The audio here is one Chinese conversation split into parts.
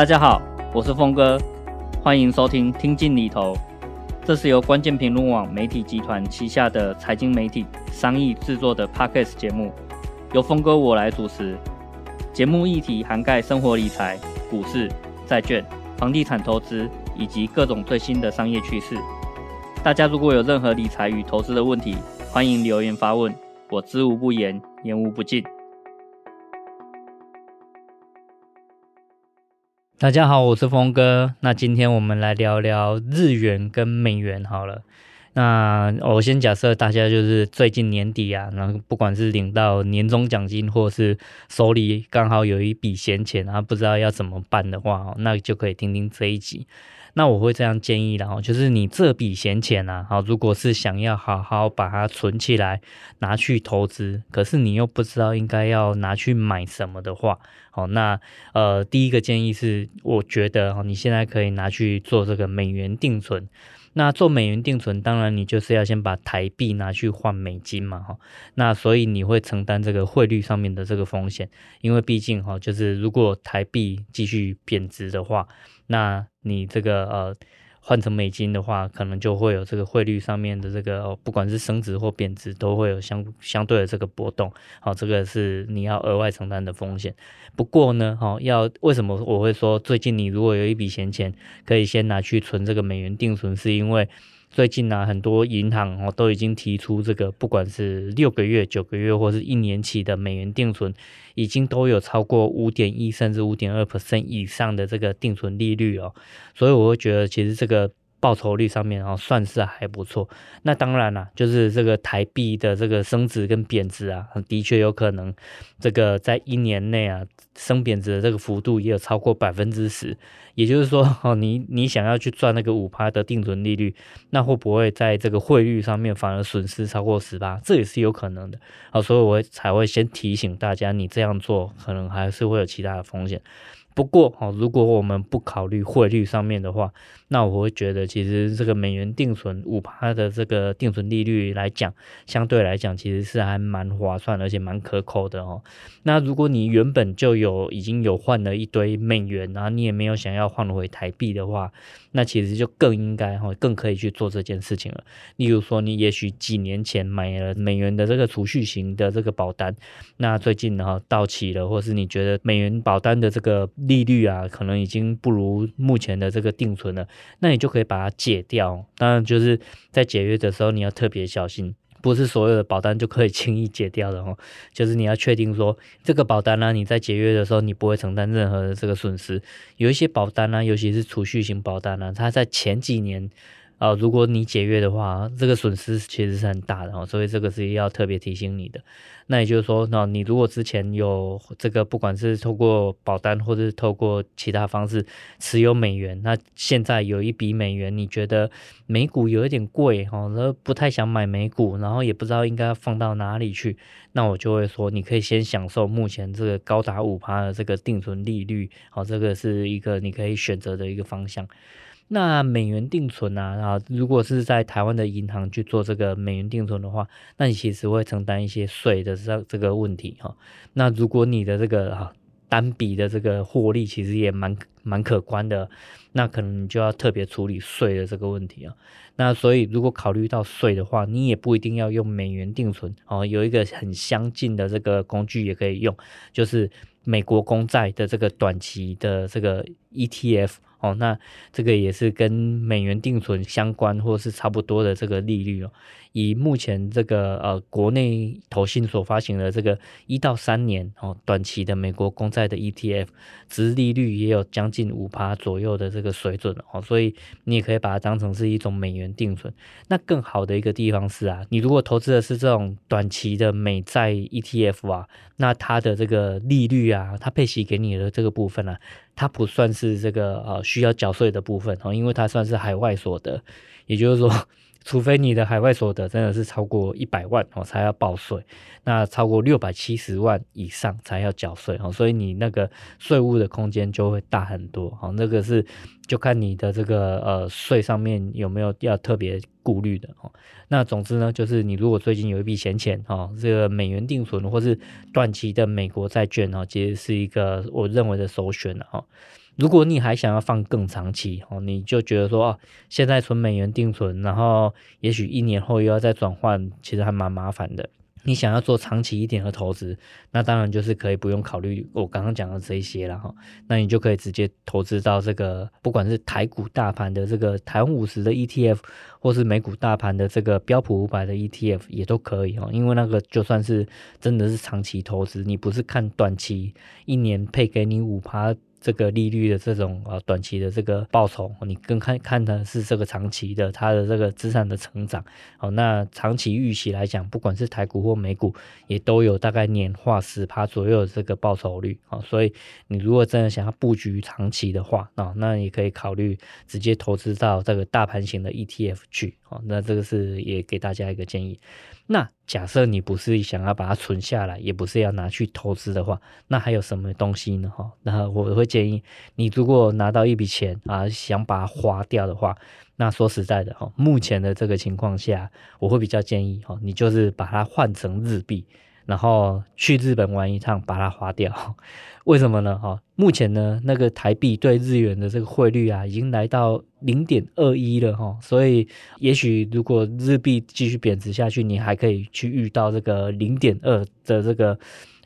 大家好，我是峰哥，欢迎收听听进里头。这是由关键评论网媒体集团旗下的财经媒体商议制作的 Podcast 节目，由峰哥我来主持。节目议题涵盖生活理财、股市、债券、房地产投资以及各种最新的商业趋势。大家如果有任何理财与投资的问题，欢迎留言发问，我知无不言，言无不尽。大家好，我是峰哥。那今天我们来聊聊日元跟美元好了。那我先假设大家就是最近年底啊，然后不管是领到年终奖金，或是手里刚好有一笔闲钱，然后不知道要怎么办的话，那就可以听听这一集。那我会这样建议的哦，就是你这笔闲钱啊，好，如果是想要好好把它存起来，拿去投资，可是你又不知道应该要拿去买什么的话，好，那呃，第一个建议是，我觉得哈，你现在可以拿去做这个美元定存。那做美元定存，当然你就是要先把台币拿去换美金嘛，哈。那所以你会承担这个汇率上面的这个风险，因为毕竟哈，就是如果台币继续贬值的话，那你这个呃。换成美金的话，可能就会有这个汇率上面的这个，不管是升值或贬值，都会有相相对的这个波动。好，这个是你要额外承担的风险。不过呢，哈，要为什么我会说最近你如果有一笔闲钱，可以先拿去存这个美元定存，是因为。最近呢、啊，很多银行哦都已经提出这个，不管是六个月、九个月或是一年期的美元定存，已经都有超过五点一甚至五点二 percent 以上的这个定存利率哦，所以我会觉得其实这个。报酬率上面哦，算是还不错。那当然啦，就是这个台币的这个升值跟贬值啊，的确有可能，这个在一年内啊，升贬值的这个幅度也有超过百分之十。也就是说，哦，你你想要去赚那个五趴的定存利率，那会不会在这个汇率上面反而损失超过十八？这也是有可能的。好，所以我才会先提醒大家，你这样做可能还是会有其他的风险。不过，哦，如果我们不考虑汇率上面的话，那我会觉得，其实这个美元定存五趴的这个定存利率来讲，相对来讲其实是还蛮划算，而且蛮可口的哦。那如果你原本就有已经有换了一堆美元，然后你也没有想要换回台币的话，那其实就更应该哈，更可以去做这件事情了。例如说，你也许几年前买了美元的这个储蓄型的这个保单，那最近呢到期了，或是你觉得美元保单的这个利率啊，可能已经不如目前的这个定存了，那你就可以把它解掉。当然，就是在解约的时候，你要特别小心，不是所有的保单就可以轻易解掉的哦。就是你要确定说，这个保单呢，你在解约的时候，你不会承担任何的这个损失。有一些保单呢，尤其是储蓄型保单呢，它在前几年。啊、呃，如果你解约的话，这个损失其实是很大的哦，所以这个是要特别提醒你的。那也就是说，那你如果之前有这个，不管是透过保单或者是透过其他方式持有美元，那现在有一笔美元，你觉得美股有一点贵哦，然后不太想买美股，然后也不知道应该放到哪里去，那我就会说，你可以先享受目前这个高达五趴的这个定存利率，好，这个是一个你可以选择的一个方向。那美元定存啊，啊，如果是在台湾的银行去做这个美元定存的话，那你其实会承担一些税的这这个问题哈。那如果你的这个哈单笔的这个获利其实也蛮蛮可观的，那可能你就要特别处理税的这个问题啊。那所以如果考虑到税的话，你也不一定要用美元定存哦，有一个很相近的这个工具也可以用，就是美国公债的这个短期的这个 ETF。哦，那这个也是跟美元定存相关，或是差不多的这个利率哦。以目前这个呃国内投信所发行的这个一到三年哦短期的美国公债的 ETF，殖利率也有将近五趴左右的这个水准哦，所以你也可以把它当成是一种美元定存。那更好的一个地方是啊，你如果投资的是这种短期的美债 ETF 啊，那它的这个利率啊，啊，他配息给你的这个部分呢，它不算是这个呃需要缴税的部分哦，因为它算是海外所得，也就是说。除非你的海外所得真的是超过一百万哦，才要报税；那超过六百七十万以上才要缴税哦。所以你那个税务的空间就会大很多哦。那个是就看你的这个呃税上面有没有要特别顾虑的哦。那总之呢，就是你如果最近有一笔闲钱哦，这个美元定存或是短期的美国债券哦，其实是一个我认为的首选了哦。如果你还想要放更长期哦，你就觉得说哦，现在存美元定存，然后也许一年后又要再转换，其实还蛮麻烦的。你想要做长期一点的投资，那当然就是可以不用考虑我刚刚讲的这一些了哈。那你就可以直接投资到这个，不管是台股大盘的这个台湾五十的 ETF，或是美股大盘的这个标普五百的 ETF 也都可以哦。因为那个就算是真的是长期投资，你不是看短期一年配给你五趴。这个利率的这种呃短期的这个报酬，你更看看的是这个长期的它的这个资产的成长。好，那长期预期来讲，不管是台股或美股，也都有大概年化十趴左右的这个报酬率。哦，所以你如果真的想要布局长期的话，啊，那你可以考虑直接投资到这个大盘型的 ETF 去。哦，那这个是也给大家一个建议。那假设你不是想要把它存下来，也不是要拿去投资的话，那还有什么东西呢？哈，那我会建议你，如果拿到一笔钱啊，想把它花掉的话，那说实在的哈，目前的这个情况下，我会比较建议哈，你就是把它换成日币。然后去日本玩一趟，把它花掉，为什么呢？哈，目前呢，那个台币对日元的这个汇率啊，已经来到零点二一了哈，所以也许如果日币继续贬值下去，你还可以去遇到这个零点二的这个。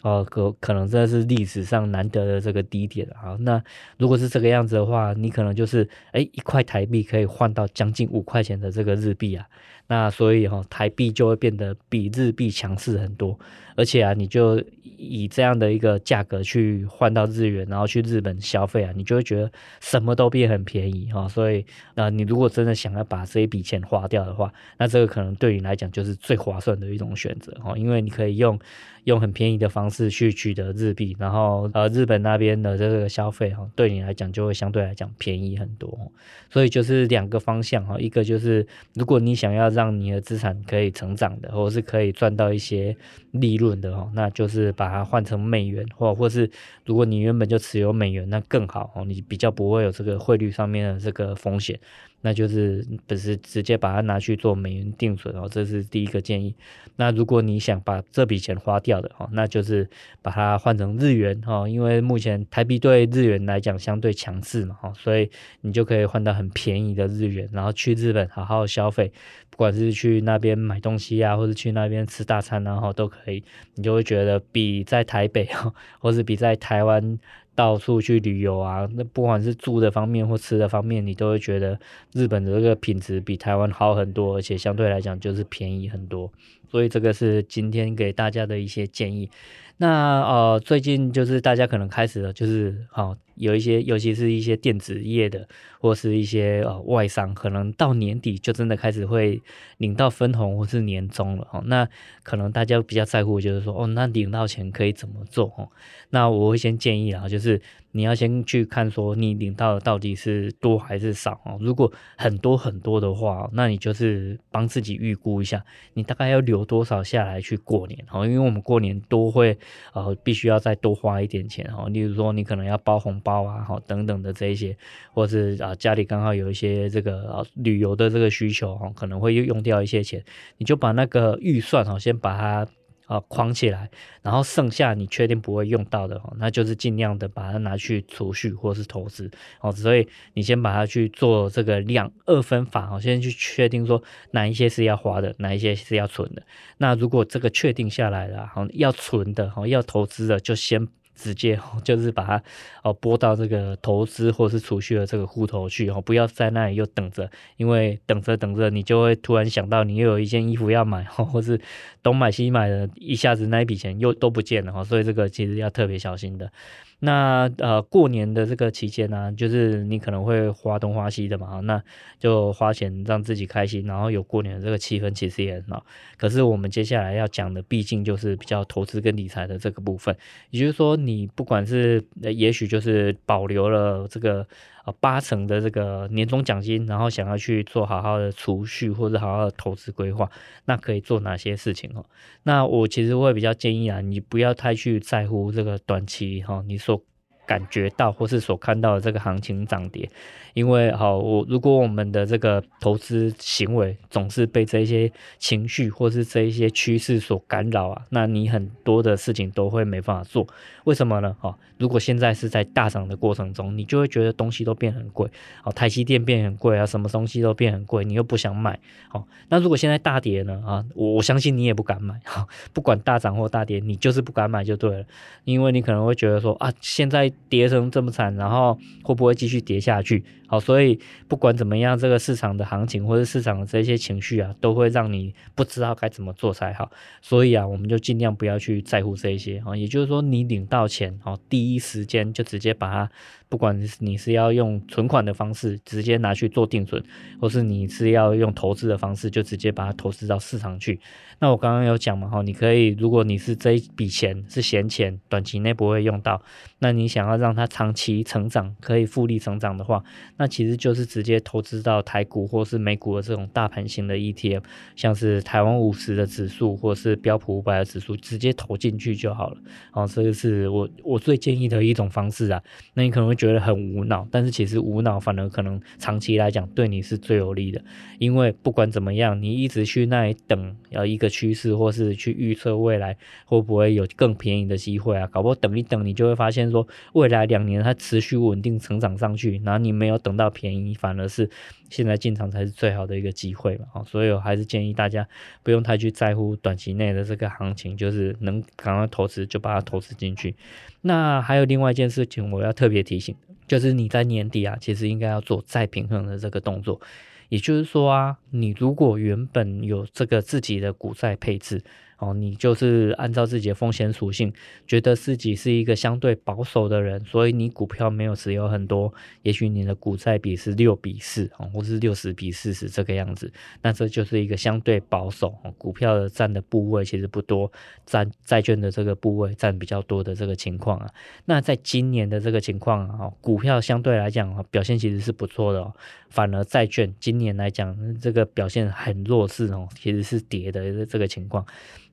哦，可可能这是历史上难得的这个低点啊。那如果是这个样子的话，你可能就是哎，一块台币可以换到将近五块钱的这个日币啊。那所以哈，台币就会变得比日币强势很多。而且啊，你就以这样的一个价格去换到日元，然后去日本消费啊，你就会觉得什么都变很便宜哈。所以那你如果真的想要把这一笔钱花掉的话，那这个可能对你来讲就是最划算的一种选择哈，因为你可以用。用很便宜的方式去取得日币，然后呃，日本那边的这个消费哈，对你来讲就会相对来讲便宜很多。所以就是两个方向哈，一个就是如果你想要让你的资产可以成长的，或者是可以赚到一些利润的哦，那就是把它换成美元，或或是如果你原本就持有美元，那更好哦，你比较不会有这个汇率上面的这个风险。那就是不是直接把它拿去做美元定存哦，这是第一个建议。那如果你想把这笔钱花掉的哦，那就是把它换成日元哦，因为目前台币对日元来讲相对强势嘛，所以你就可以换到很便宜的日元，然后去日本好好消费，不管是去那边买东西啊，或者去那边吃大餐然后都可以，你就会觉得比在台北哦，或是比在台湾。到处去旅游啊，那不管是住的方面或吃的方面，你都会觉得日本的这个品质比台湾好很多，而且相对来讲就是便宜很多。所以这个是今天给大家的一些建议。那呃，最近就是大家可能开始了，就是好。哦有一些，尤其是一些电子业的，或是一些呃外商，可能到年底就真的开始会领到分红或是年终了哦。那可能大家比较在乎就是说，哦，那领到钱可以怎么做哦？那我会先建议啊，就是你要先去看说你领到的到底是多还是少哦。如果很多很多的话，那你就是帮自己预估一下，你大概要留多少下来去过年哦。因为我们过年都会呃必须要再多花一点钱哦。例如说你可能要包红包啊，哦等等的这一些，或是啊家里刚好有一些这个啊旅游的这个需求哈，可能会用掉一些钱，你就把那个预算哈先把它啊框起来，然后剩下你确定不会用到的，那就是尽量的把它拿去储蓄或是投资哦。所以你先把它去做这个量二分法哦，先去确定说哪一些是要花的，哪一些是要存的。那如果这个确定下来了，好要存的哈，要投资的就先。直接就是把它哦拨到这个投资或是储蓄的这个户头去哦，不要在那里又等着，因为等着等着，你就会突然想到你又有一件衣服要买，或是东买西买的，一下子那一笔钱又都不见了哈，所以这个其实要特别小心的。那呃，过年的这个期间呢，就是你可能会花东花西的嘛，那就花钱让自己开心，然后有过年的这个气氛，其实也很好。可是我们接下来要讲的，毕竟就是比较投资跟理财的这个部分，也就是说，你不管是也许就是保留了这个。啊，八成的这个年终奖金，然后想要去做好好的储蓄或者好好的投资规划，那可以做哪些事情哦？那我其实会比较建议啊，你不要太去在乎这个短期哈，你所感觉到或是所看到的这个行情涨跌，因为好，我如果我们的这个投资行为总是被这一些情绪或是这一些趋势所干扰啊，那你很多的事情都会没办法做。为什么呢？好，如果现在是在大涨的过程中，你就会觉得东西都变很贵，好，台积电变很贵啊，什么东西都变很贵，你又不想买，好，那如果现在大跌呢？啊，我我相信你也不敢买，好，不管大涨或大跌，你就是不敢买就对了，因为你可能会觉得说啊，现在。跌成这么惨，然后会不会继续跌下去？好，所以不管怎么样，这个市场的行情或者市场的这些情绪啊，都会让你不知道该怎么做才好。所以啊，我们就尽量不要去在乎这些啊。也就是说，你领到钱，好，第一时间就直接把它。不管你是要用存款的方式直接拿去做定存，或是你是要用投资的方式，就直接把它投资到市场去。那我刚刚有讲嘛，哈，你可以，如果你是这一笔钱是闲钱，短期内不会用到，那你想要让它长期成长，可以复利成长的话，那其实就是直接投资到台股或是美股的这种大盘型的 ETF，像是台湾五十的指数或是标普五百的指数，直接投进去就好了。哦，这个是我我最建议的一种方式啊。那你可能会觉得很无脑，但是其实无脑反而可能长期来讲对你是最有利的，因为不管怎么样，你一直去那里等，要一个趋势或是去预测未来会不会有更便宜的机会啊？搞不好等一等，你就会发现说未来两年它持续稳定成长上去，然后你没有等到便宜，反而是现在进场才是最好的一个机会嘛。好，所以我还是建议大家不用太去在乎短期内的这个行情，就是能赶快投资就把它投资进去。那还有另外一件事情，我要特别提醒，就是你在年底啊，其实应该要做再平衡的这个动作。也就是说啊，你如果原本有这个自己的股债配置。哦，你就是按照自己的风险属性，觉得自己是一个相对保守的人，所以你股票没有持有很多，也许你的股债比是六比四哦，或是六十比四十这个样子，那这就是一个相对保守哦，股票的占的部位其实不多，占债券的这个部位占比较多的这个情况啊。那在今年的这个情况啊，股票相对来讲表现其实是不错的哦，反而债券今年来讲这个表现很弱势哦，其实是跌的这个情况。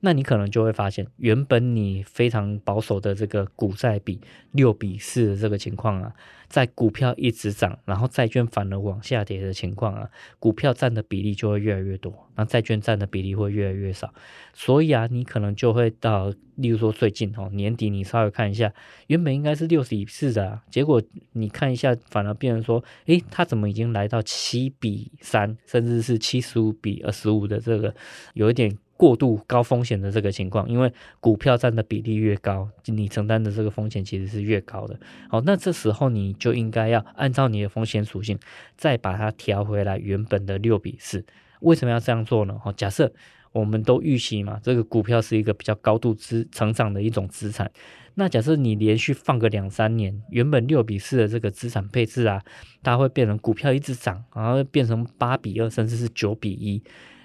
那你可能就会发现，原本你非常保守的这个股债比六比四的这个情况啊，在股票一直涨，然后债券反而往下跌的情况啊，股票占的比例就会越来越多，那债券占的比例会越来越少。所以啊，你可能就会到，例如说最近哦，年底你稍微看一下，原本应该是六十比四的，结果你看一下，反而变成说，诶，它怎么已经来到七比三，甚至是七十五比二十五的这个，有一点。过度高风险的这个情况，因为股票占的比例越高，你承担的这个风险其实是越高的。好，那这时候你就应该要按照你的风险属性，再把它调回来原本的六比四。为什么要这样做呢？好，假设我们都预期嘛，这个股票是一个比较高度资成长的一种资产。那假设你连续放个两三年，原本六比四的这个资产配置啊，它会变成股票一直涨，然后变成八比二，甚至是九比一。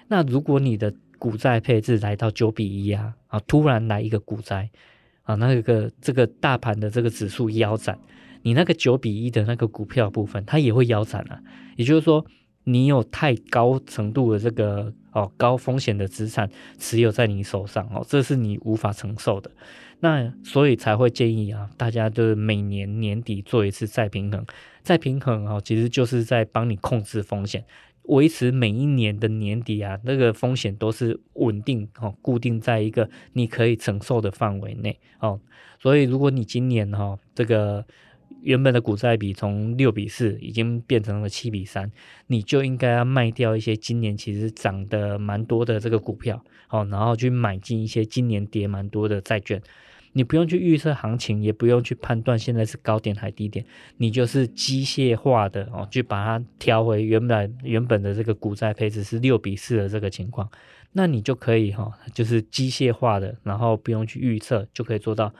那如果你的股债配置来到九比一啊，啊，突然来一个股灾啊，那个这个大盘的这个指数腰斩，你那个九比一的那个股票部分，它也会腰斩啊。也就是说，你有太高程度的这个哦高风险的资产持有在你手上哦，这是你无法承受的。那所以才会建议啊，大家就是每年年底做一次再平衡，再平衡哦，其实就是在帮你控制风险。维持每一年的年底啊，那个风险都是稳定哦，固定在一个你可以承受的范围内哦。所以，如果你今年哈这个原本的股债比从六比四已经变成了七比三，你就应该要卖掉一些今年其实涨得蛮多的这个股票哦，然后去买进一些今年跌蛮多的债券。你不用去预测行情，也不用去判断现在是高点还低点，你就是机械化的哦，去把它调回原本原本的这个股债配置是六比四的这个情况，那你就可以哈，就是机械化的，然后不用去预测，就可以做到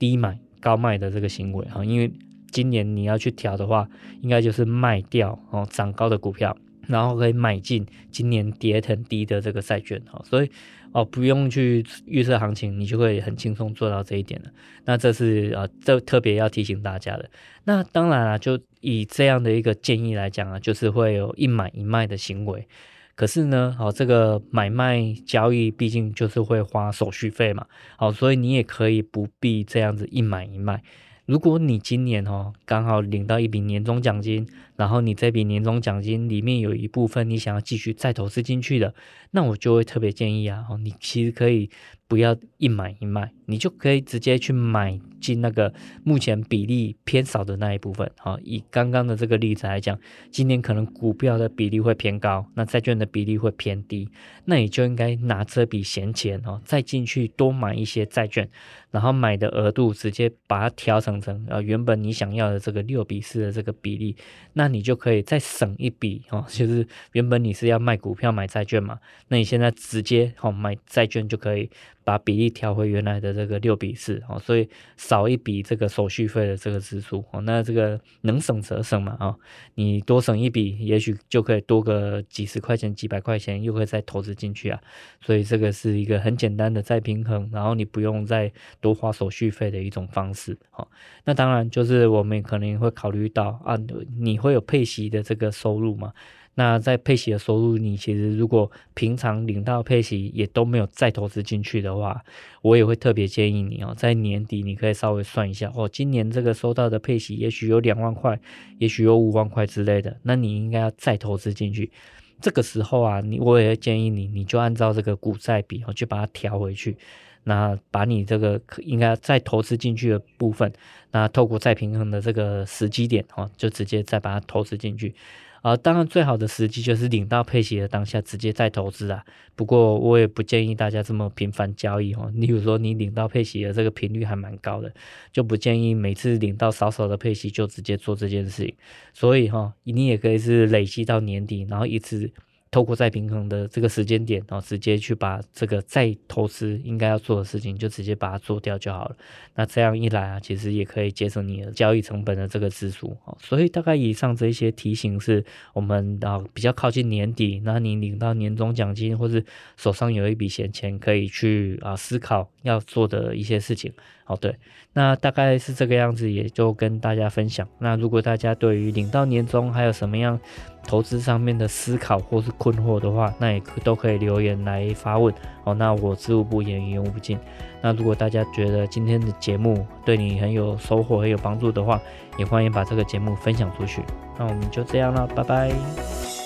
低买高卖的这个行为哈。因为今年你要去调的话，应该就是卖掉哦涨高的股票，然后可以买进今年跌很低的这个债券哈，所以。哦，不用去预测行情，你就会很轻松做到这一点了。那这是啊，这特别要提醒大家的。那当然啊，就以这样的一个建议来讲啊，就是会有一买一卖的行为。可是呢，哦，这个买卖交易毕竟就是会花手续费嘛。好，所以你也可以不必这样子一买一卖。如果你今年哦刚好领到一笔年终奖金，然后你这笔年终奖金里面有一部分你想要继续再投资进去的，那我就会特别建议啊，哦，你其实可以。不要一买一卖，你就可以直接去买进那个目前比例偏少的那一部分。好，以刚刚的这个例子来讲，今年可能股票的比例会偏高，那债券的比例会偏低，那你就应该拿这笔闲钱哦，再进去多买一些债券，然后买的额度直接把它调整成呃原本你想要的这个六比四的这个比例，那你就可以再省一笔哦，就是原本你是要卖股票买债券嘛，那你现在直接好买债券就可以。把比例调回原来的这个六比四哦，所以少一笔这个手续费的这个支出哦，那这个能省则省嘛啊，你多省一笔，也许就可以多个几十块钱、几百块钱，又会再投资进去啊，所以这个是一个很简单的再平衡，然后你不用再多花手续费的一种方式哦。那当然就是我们可能会考虑到啊，你会配息的这个收入嘛。那在配息的收入，你其实如果平常领到配息也都没有再投资进去的话，我也会特别建议你哦，在年底你可以稍微算一下哦，今年这个收到的配息也许有两万块，也许有五万块之类的，那你应该要再投资进去。这个时候啊，你我也建议你，你就按照这个股债比哦，去把它调回去，那把你这个应该再投资进去的部分，那透过再平衡的这个时机点哦，就直接再把它投资进去。啊，当然最好的时机就是领到配息的当下直接再投资啊。不过我也不建议大家这么频繁交易哦。你比如说你领到配息的这个频率还蛮高的，就不建议每次领到少少的配息就直接做这件事情。所以哈，你也可以是累积到年底，然后一次。透过再平衡的这个时间点，然后直接去把这个再投资应该要做的事情，就直接把它做掉就好了。那这样一来啊，其实也可以节省你的交易成本的这个支出。所以大概以上这一些提醒是我们啊比较靠近年底，那你领到年终奖金或是手上有一笔闲钱，可以去啊思考要做的一些事情。好，对，那大概是这个样子，也就跟大家分享。那如果大家对于领到年终还有什么样投资上面的思考或是困惑的话，那也都可以留言来发问。好，那我知无不言，言无不尽。那如果大家觉得今天的节目对你很有收获、很有帮助的话，也欢迎把这个节目分享出去。那我们就这样了，拜拜。